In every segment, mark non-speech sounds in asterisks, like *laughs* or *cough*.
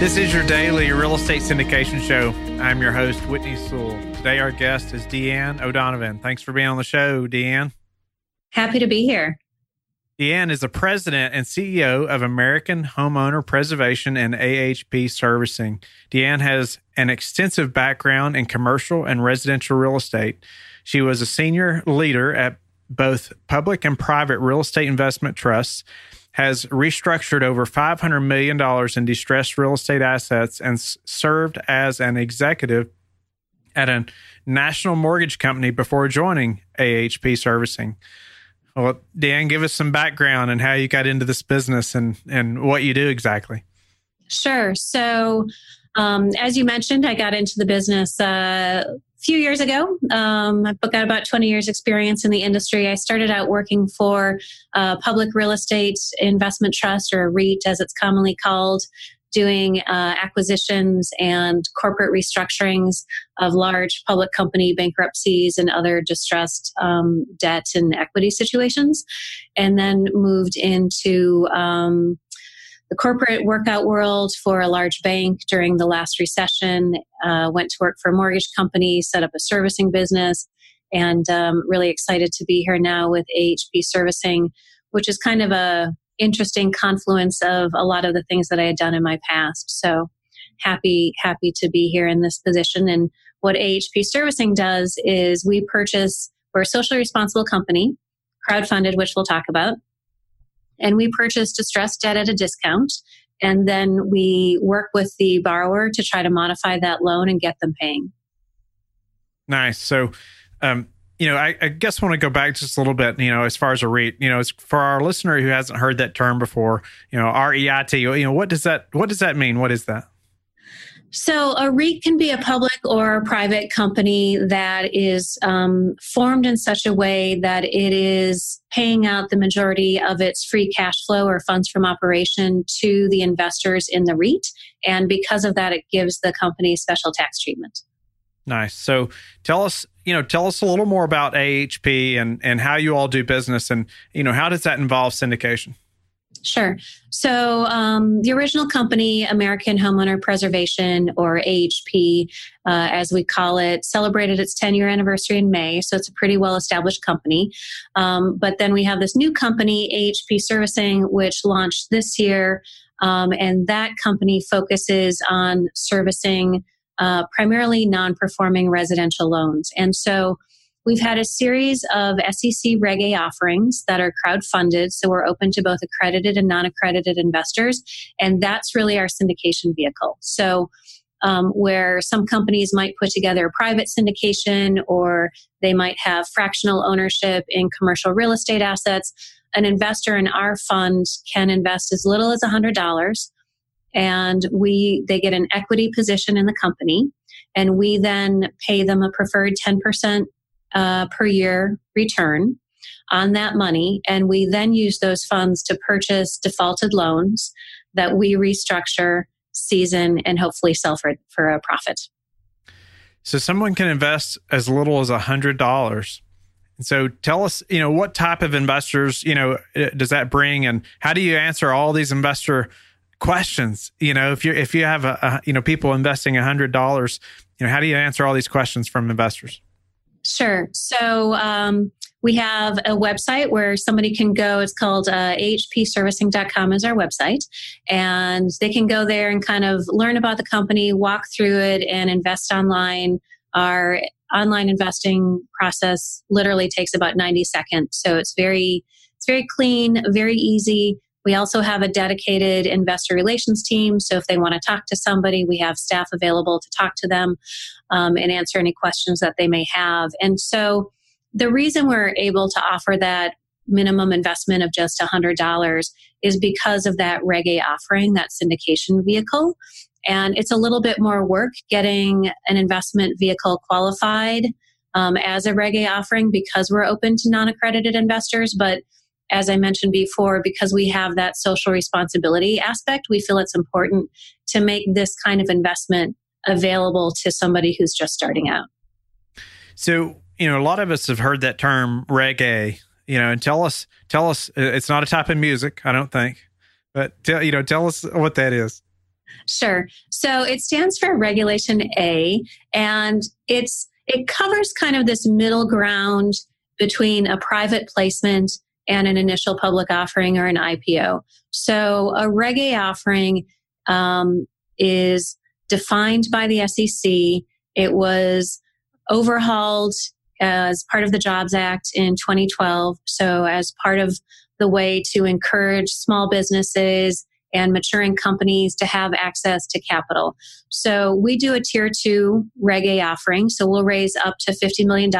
This is your daily real estate syndication show. I'm your host, Whitney Sewell. Today, our guest is DeAnn O'Donovan. Thanks for being on the show, DeAnn. Happy to be here. DeAnn is the president and CEO of American Homeowner Preservation and AHP Servicing. DeAnn has an extensive background in commercial and residential real estate. She was a senior leader at both public and private real estate investment trusts has restructured over $500 million in distressed real estate assets and served as an executive at a national mortgage company before joining AHP Servicing. Well, DeAnn, give us some background and how you got into this business and, and what you do exactly. Sure. So, um, as you mentioned, I got into the business uh, few years ago. Um, I've got about 20 years experience in the industry. I started out working for a public real estate investment trust or a REIT as it's commonly called doing uh, acquisitions and corporate restructurings of large public company bankruptcies and other distressed um, debt and equity situations, and then moved into um, the corporate workout world for a large bank during the last recession. Uh, went to work for a mortgage company, set up a servicing business, and um, really excited to be here now with AHP Servicing, which is kind of a interesting confluence of a lot of the things that I had done in my past. So happy, happy to be here in this position. And what AHP Servicing does is we purchase, we're a socially responsible company, crowdfunded, which we'll talk about. And we purchase distressed debt at a discount. And then we work with the borrower to try to modify that loan and get them paying. Nice. So, um, you know, I, I guess I want to go back just a little bit, you know, as far as a REIT, you know, for our listener who hasn't heard that term before, you know, REIT, you know, what does that, what does that mean? What is that? So, a REIT can be a public or private company that is um, formed in such a way that it is paying out the majority of its free cash flow or funds from operation to the investors in the REIT. And because of that, it gives the company special tax treatment. Nice. So tell us, you know, tell us a little more about AHP and and how you all do business, and you know, how does that involve syndication? Sure. So um, the original company, American Homeowner Preservation, or AHP, uh, as we call it, celebrated its 10 year anniversary in May. So it's a pretty well established company. Um, but then we have this new company, AHP Servicing, which launched this year. Um, and that company focuses on servicing uh, primarily non performing residential loans. And so we've had a series of SEC Reg A offerings that are crowd funded. So we're open to both accredited and non accredited investors. And that's really our syndication vehicle. So um, where some companies might put together a private syndication or they might have fractional ownership in commercial real estate assets. An investor in our fund can invest as little as $100 and we they get an equity position in the company and we then pay them a preferred 10% uh, per year return on that money and we then use those funds to purchase defaulted loans that we restructure season and hopefully sell for, for a profit so someone can invest as little as a hundred dollars so tell us, you know, what type of investors, you know, uh, does that bring and how do you answer all these investor questions. You know, if you if you have a, a you know people investing a hundred dollars, you know, how do you answer all these questions from investors? Sure. So um, we have a website where somebody can go. It's called uh, ahpservicing.com is our website. And they can go there and kind of learn about the company, walk through it, and invest online. Our online investing process literally takes about 90 seconds. So it's very, it's very clean, very easy. We also have a dedicated investor relations team. So if they want to talk to somebody, we have staff available to talk to them um, and answer any questions that they may have. And so the reason we're able to offer that minimum investment of just $100 is because of that Reg A offering, that syndication vehicle. And it's a little bit more work getting an investment vehicle qualified um, as a Reg A offering because we're open to non accredited investors. But as I mentioned before, because we have that social responsibility aspect, we feel it's important to make this kind of investment available to somebody who's just starting out. So, you know, a lot of us have heard that term Reg A, you know, and tell us, tell us, uh, it's not a type of music, I don't think, but tell, you know, tell us what that is. Sure. So it stands for Regulation A, and it's it covers kind of this middle ground between a private placement and an initial public offering or an IPO. So a Reg A offering um, is defined by the SEC. It was overhauled as part of the Jobs Act in 2012. So as part of the way to encourage small businesses and maturing companies to have access to capital. So we do a tier two Reg A offering. So we'll raise up to $50 million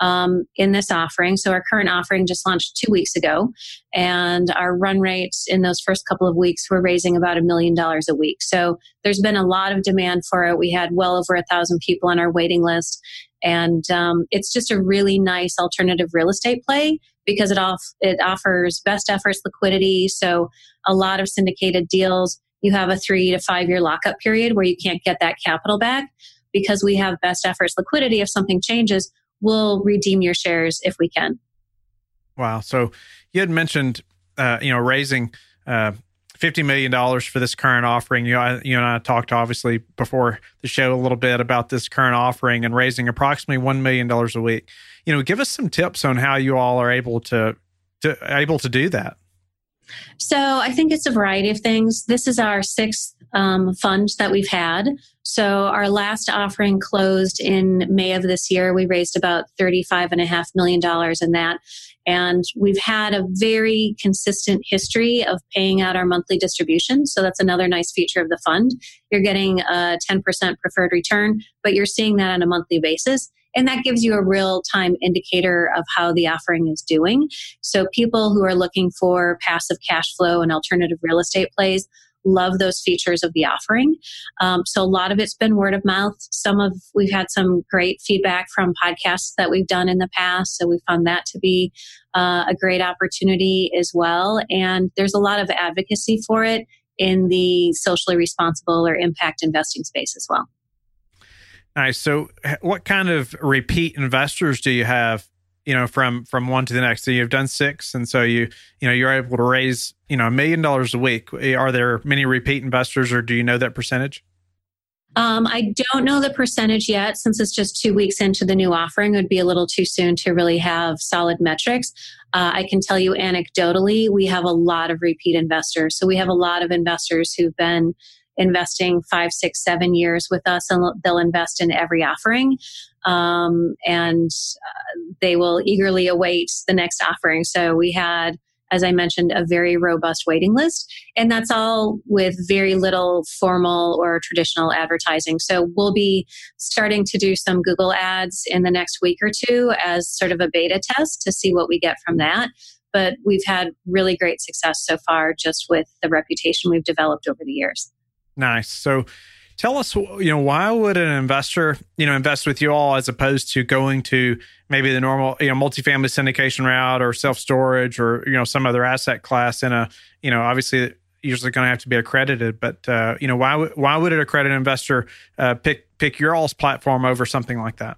um, in this offering. So our current offering just launched two weeks ago, and our run rates in those first couple of weeks we're raising about a million dollars a week. So there's been a lot of demand for it. We had well over a thousand people on our waiting list, and um, it's just a really nice alternative real estate play because it off it offers best efforts liquidity. So a lot of syndicated deals. You have a three to five year lockup period where you can't get that capital back because we have best efforts liquidity. If something changes, we'll redeem your shares if we can. Wow. So you had mentioned, uh, you know, raising uh, $50 million for this current offering. You, I, you and I talked obviously before the show a little bit about this current offering and raising approximately $1 million a week. You know, give us some tips on how you all are able to, to able to do that. So I think it's a variety of things. This is our sixth um, fund that we've had. So our last offering closed in May of this year. We raised about $35.5 million in that. And we've had a very consistent history of paying out our monthly distribution. So that's another nice feature of the fund. You're getting a 10% preferred return, but you're seeing that on a monthly basis. And that gives you a real time indicator of how the offering is doing. So people who are looking for passive cash flow and alternative real estate plays love those features of the offering. Um, so a lot of it's been word of mouth. Some of we've had some great feedback from podcasts that we've done in the past, so we found that to be uh, a great opportunity as well. And there's a lot of advocacy for it in the socially responsible or impact investing space as well. Nice. So, what kind of repeat investors do you have? You know, from from one to the next. So you've done six, and so you you know you're able to raise you know a million dollars a week. Are there many repeat investors, or do you know that percentage? Um, I don't know the percentage yet since it's just two weeks into the new offering. It would be a little too soon to really have solid metrics. Uh, I can tell you anecdotally, we have a lot of repeat investors. So we have a lot of investors who've been investing five, six, seven years with us, and they'll invest in every offering. Um, and uh, they will eagerly await the next offering. So we had, as I mentioned, a very robust waiting list, and that's all with very little formal or traditional advertising. So we'll be starting to do some Google ads in the next week or two as sort of a beta test to see what we get from that but we've had really great success so far just with the reputation we've developed over the years. Nice. So tell us, you know, why would an investor, you know, invest with you all as opposed to going to maybe the normal, you know, multifamily syndication route or self storage or, you know, some other asset class in a, you know, obviously usually going to have to be accredited, but, uh, you know, why, why would an accredited investor uh, pick, pick your all's platform over something like that?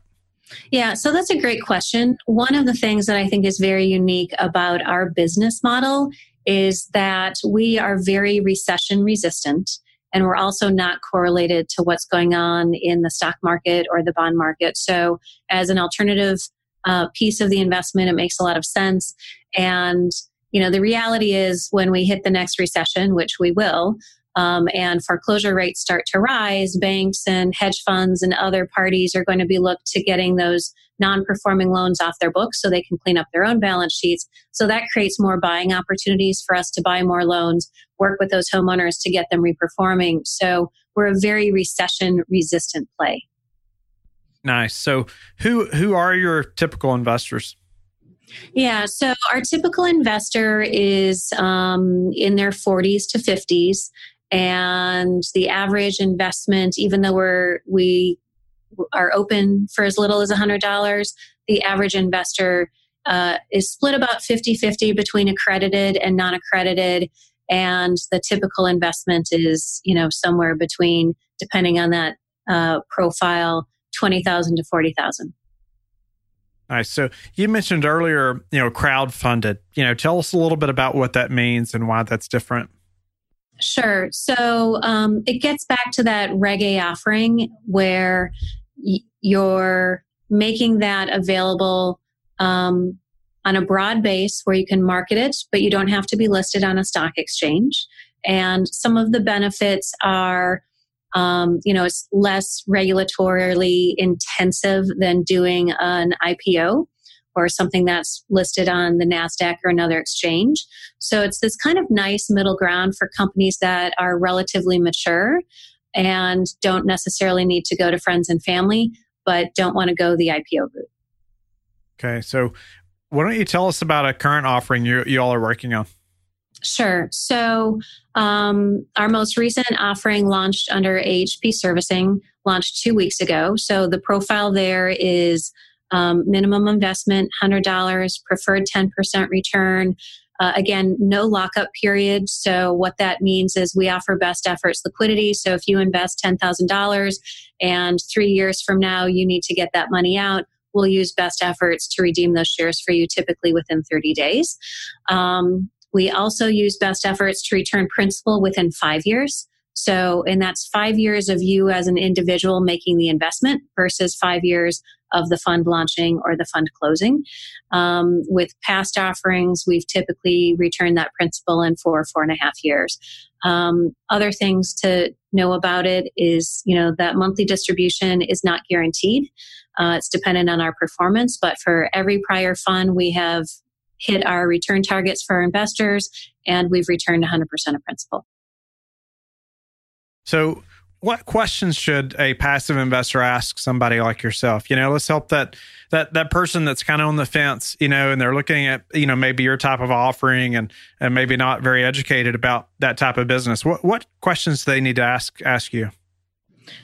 Yeah, so that's a great question. One of the things that I think is very unique about our business model is that we are very recession resistant and we're also not correlated to what's going on in the stock market or the bond market. So, as an alternative uh, piece of the investment, it makes a lot of sense. And you know, the reality is when we hit the next recession, which we will, um, and foreclosure rates start to rise, banks and hedge funds and other parties are going to be looked to getting those non-performing loans off their books so they can clean up their own balance sheets. So that creates more buying opportunities for us to buy more loans, work with those homeowners to get them reperforming. So we're a very recession resistant play. Nice. So who who are your typical investors? Yeah, so our typical investor is um, in their 40s to 50s, and the average investment, even though we're we are open for as little as $100. The average investor uh, is split about 50 50 between accredited and non accredited. And the typical investment is, you know, somewhere between, depending on that uh, profile, 20,000 to 40,000. Nice. So you mentioned earlier, you know, crowd funded. You know, tell us a little bit about what that means and why that's different. Sure. So um, it gets back to that Reg A offering where y- you're making that available um, on a broad base where you can market it, but you don't have to be listed on a stock exchange. And some of the benefits are, um, you know, it's less regulatorily intensive than doing an IPO or something that's listed on the NASDAQ or another exchange. So it's this kind of nice middle ground for companies that are relatively mature and don't necessarily need to go to friends and family, but don't want to go the IPO route. Okay. So why don't you tell us about a current offering you, you all are working on? Sure. So, um, our most recent offering launched under AHP Servicing, launched two weeks ago. So, the profile there is um, minimum investment, $100, preferred 10% return. Uh, again, no lockup period. So, what that means is we offer best efforts liquidity. So, if you invest $10,000 and three years from now you need to get that money out, we'll use best efforts to redeem those shares for you typically within 30 days. Um, we also use best efforts to return principal within five years. So, and that's five years of you as an individual making the investment versus five years of the fund launching or the fund closing. Um, with past offerings, we've typically returned that principal in four, four and a half years. Um, other things to know about it is, you know, that monthly distribution is not guaranteed. Uh, it's dependent on our performance, but for every prior fund, we have hit our return targets for our investors and we've returned 100% of principal. So, what questions should a passive investor ask somebody like yourself? You know, let's help that that that person that's kind of on the fence, you know, and they're looking at, you know, maybe your type of offering and and maybe not very educated about that type of business. What what questions do they need to ask ask you?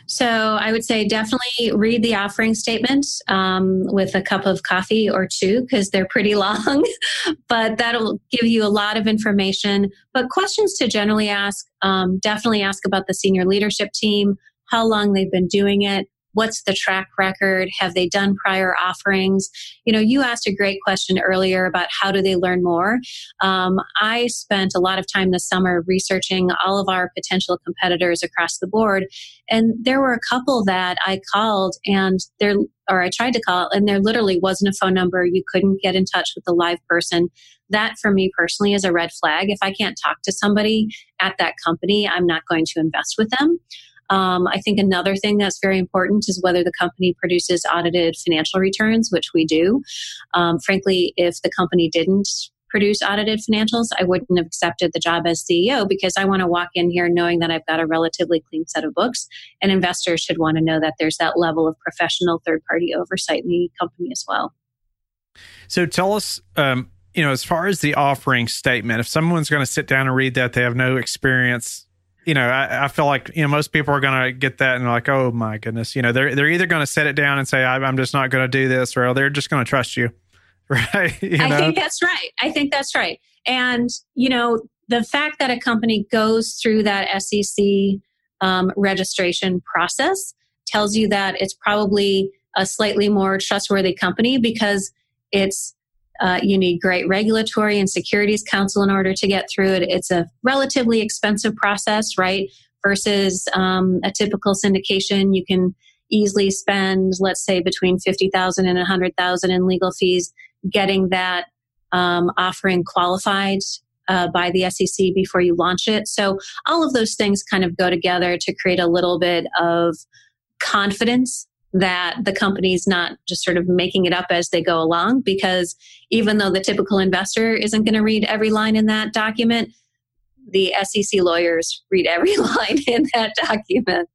So I would say definitely read the offering statement um, with a cup of coffee or two because they're pretty *laughs* long, but that'll give you a lot of information. But questions to generally ask um, definitely ask about the senior leadership team, how long they've been doing it, What's the track record? Have they done prior offerings? You know, you asked a great question earlier about how do they learn more. Um, I spent a lot of time this summer researching all of our potential competitors across the board, and there were a couple that I called and there, or I tried to call, and there literally wasn't a phone number. You couldn't get in touch with the live person that for me personally is a red flag. If I can't talk to somebody at that company, I'm not going to invest with them. Um, I think another thing that's very important is whether the company produces audited financial returns, which we do. Um, frankly, if the company didn't produce audited financials, I wouldn't have accepted the job as CEO because I want to walk in here knowing that I've got a relatively clean set of books. And investors should want to know that there's that level of professional third party oversight in the company as well. So tell us, um, you know, as far as the offering statement, if someone's going to sit down and read that, they have no experience you know, I, I, feel like you know most people are going to get that and like, oh my goodness, you know, they're they're either going to set it down and say I'm just not going to do this, or they're just going to trust you, *laughs* right? You I think that's right. I think that's right. And you know, the fact that a company goes through that SEC um, registration process tells you that it's probably a slightly more trustworthy company because it's uh, you need great regulatory and securities counsel in order to get through it. It's a relatively expensive process, right? Versus um, a typical syndication, you can easily spend, let's say, between fifty thousand and a hundred thousand in legal fees getting that um, offering qualified uh, by the SEC before you launch it. So all of those things kind of go together to create a little bit of confidence that the company's not just sort of making it up as they go along because even though the typical investor isn't going to read every line in that document the SEC lawyers read every *laughs* line in that document.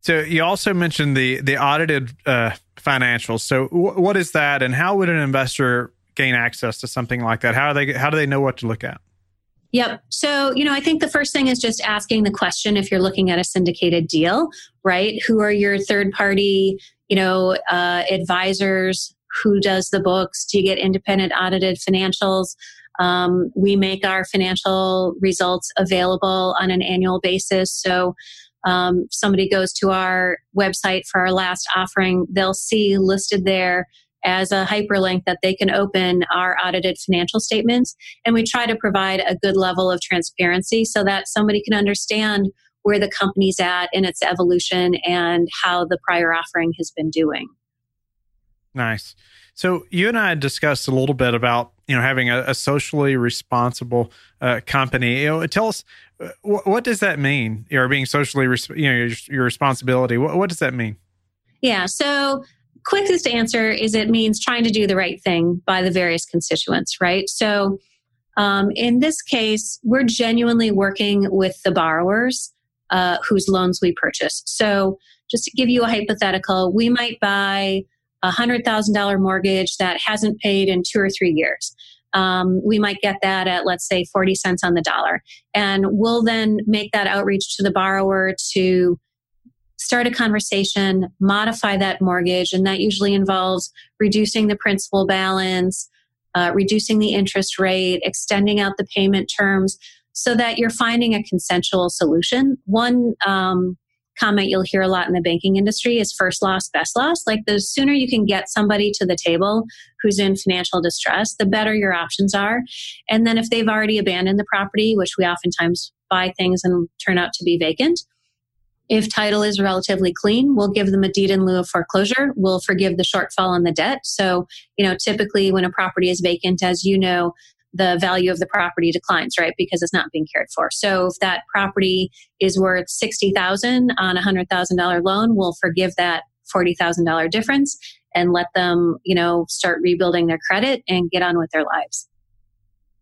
So you also mentioned the the audited uh, financials. So w- what is that and how would an investor gain access to something like that? How they how do they know what to look at Yep. So, you know, I think the first thing is just asking the question if you're looking at a syndicated deal, right? Who are your third party, you know, uh, advisors? Who does the books? Do you get independent audited financials? Um, we make our financial results available on an annual basis. So, um, somebody goes to our website for our last offering, they'll see listed there as a hyperlink that they can open our audited financial statements. And we try to provide a good level of transparency so that somebody can understand where the company's at in its evolution and how the prior offering has been doing. Nice. So you and I discussed a little bit about you know having a, a socially responsible uh, company. You know, tell us uh, what, what does that mean? Or being socially, res- you know, your, your responsibility. What, what does that mean? Yeah. So quickest answer is it means trying to do the right thing by the various constituents, right? So um, in this case, we're genuinely working with the borrowers uh, whose loans we purchase. So just to give you a hypothetical, we might buy a $100,000 mortgage that hasn't paid in two or three years. Um, we might get that at, let's say, 40 cents on the dollar. And we'll then make that outreach to the borrower to start a conversation, modify that mortgage. And that usually involves reducing the principal balance, uh, reducing the interest rate, extending out the payment terms so that you're finding a consensual solution. One, um, comment you'll hear a lot in the banking industry is first loss, best loss. Like the sooner you can get somebody to the table who's in financial distress, the better your options are. And then if they've already abandoned the property, which we oftentimes buy things and turn out to be vacant, if title is relatively clean, we'll give them a deed in lieu of foreclosure. We'll forgive the shortfall on the debt. So, you know, typically when a property is vacant, as you know, the value of the property declines, right? Because it's not being cared for. So if that property is worth 60,000 on a $100,000 loan, we'll forgive that $40,000 difference and let them, you know, start rebuilding their credit and get on with their lives.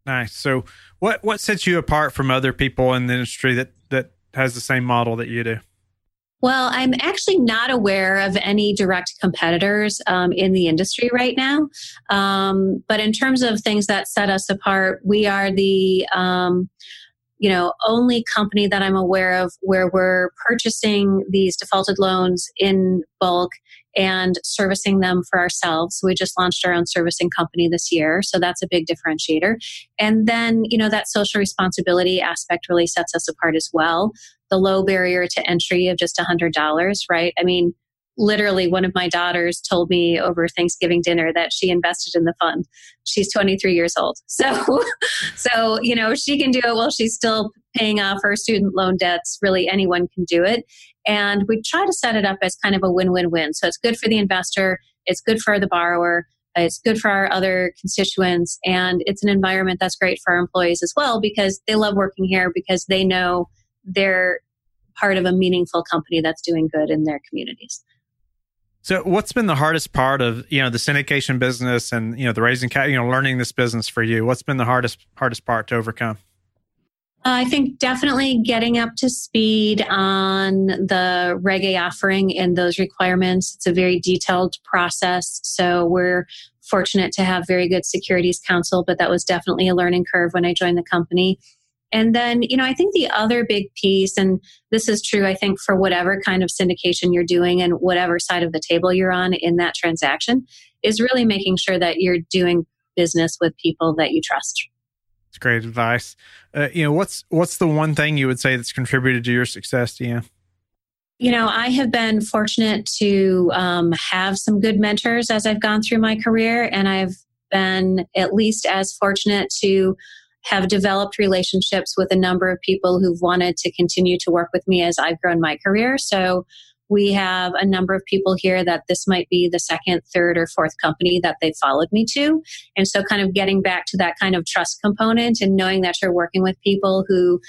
Nice. So what what sets you apart from other people in the industry that that has the same model that you do? Well, I'm actually not aware of any direct competitors um, in the industry right now. Um, but in terms of things that set us apart, we are the um, you know only company that I'm aware of where we're purchasing these defaulted loans in bulk and servicing them for ourselves. We just launched our own servicing company this year, so that's a big differentiator. And then, you know, that social responsibility aspect really sets us apart as well the low barrier to entry of just $100, right? I mean, literally one of my daughters told me over Thanksgiving dinner that she invested in the fund. She's 23 years old. *laughs* So so, you know, she can do it while she's still paying off her student loan debts. Really anyone can do it. And we try to set it up as kind of a win-win-win. So it's good for the investor, it's good for the borrower, it's good for our other constituents, and it's an environment that's great for our employees as well because they love working here because they know they're part of a meaningful company that's doing good in their communities. So, what's been the hardest part of you know the syndication business and you know the raising cat you know learning this business for you? What's been the hardest hardest part to overcome? I think definitely getting up to speed on the Reg A offering and those requirements. It's a very detailed process, so we're fortunate to have very good securities counsel, but that was definitely a learning curve when I joined the company. And then, you know, I think the other big piece, and this is true, I think, for whatever kind of syndication you're doing and whatever side of the table you're on in that transaction, is really making sure that you're doing business with people that you trust. It's great advice. Uh, you know, what's what's the one thing you would say that's contributed to your success, DeAnn? You know, I have been fortunate to um, have some good mentors as I've gone through my career, and I've been at least as fortunate to have developed relationships with a number of people who've wanted to continue to work with me as I've grown my career. So we have a number of people here that this might be the second, third, or fourth company that they followed me to. And so, kind of getting back to that kind of trust component and knowing that you're working with people who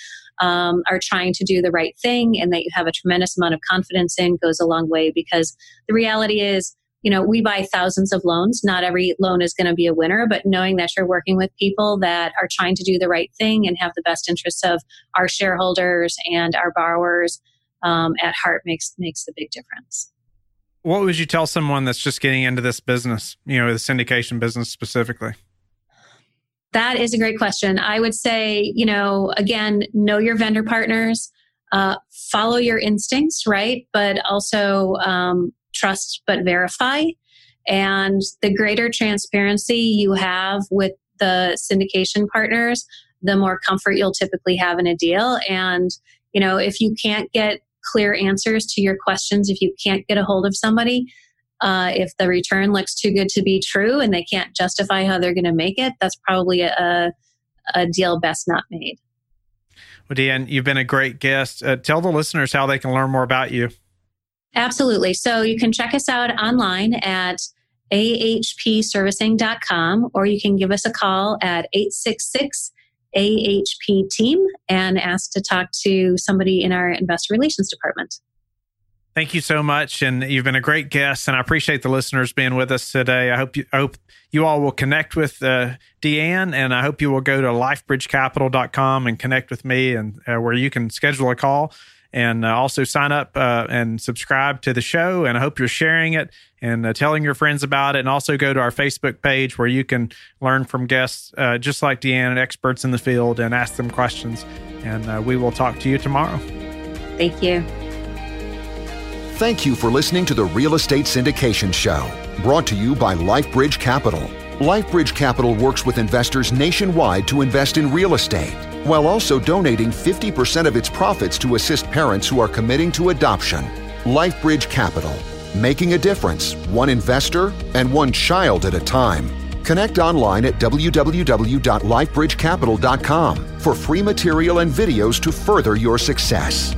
um, are trying to do the right thing and that you have a tremendous amount of confidence in goes a long way because the reality is, you know, we buy thousands of loans. Not every loan is going to be a winner, but knowing that you're working with people that are trying to do the right thing and have the best interests of our shareholders and our borrowers um, at heart makes makes the big difference. What would you tell someone that's just getting into this business, you know, the syndication business specifically? That is a great question. I would say, you know, again, know your vendor partners, uh, follow your instincts, right? But also um, trust but verify. And the greater transparency you have with the syndication partners, the more comfort you'll typically have in a deal. And, you know, if you can't get clear answers to your questions, if you can't get a hold of somebody, uh, if the return looks too good to be true and they can't justify how they're going to make it, that's probably a, a deal best not made. Well, DeAnn, you've been a great guest. Uh, tell the listeners how they can learn more about you. Absolutely. So you can check us out online at ahpservicing.com or you can give us a call at 866 AHP team and ask to talk to somebody in our investor relations department. Thank you so much, and you've been a great guest, and I appreciate the listeners being with us today. I hope you I hope you all will connect with uh, DeAnn, and I hope you will go to lifebridgecapital.com and connect with me, and uh, where you can schedule a call and uh, also sign up uh, and subscribe to the show. And I hope you're sharing it and uh, telling your friends about it. And also go to our Facebook page where you can learn from guests uh, just like DeAnn and experts in the field and ask them questions. And uh, we will talk to you tomorrow. Thank you. Thank you for listening to the Real Estate Syndication Show, brought to you by LifeBridge Capital. LifeBridge Capital works with investors nationwide to invest in real estate, while also donating 50% of its profits to assist parents who are committing to adoption. LifeBridge Capital, making a difference, one investor and one child at a time. Connect online at www.lifebridgecapital.com for free material and videos to further your success.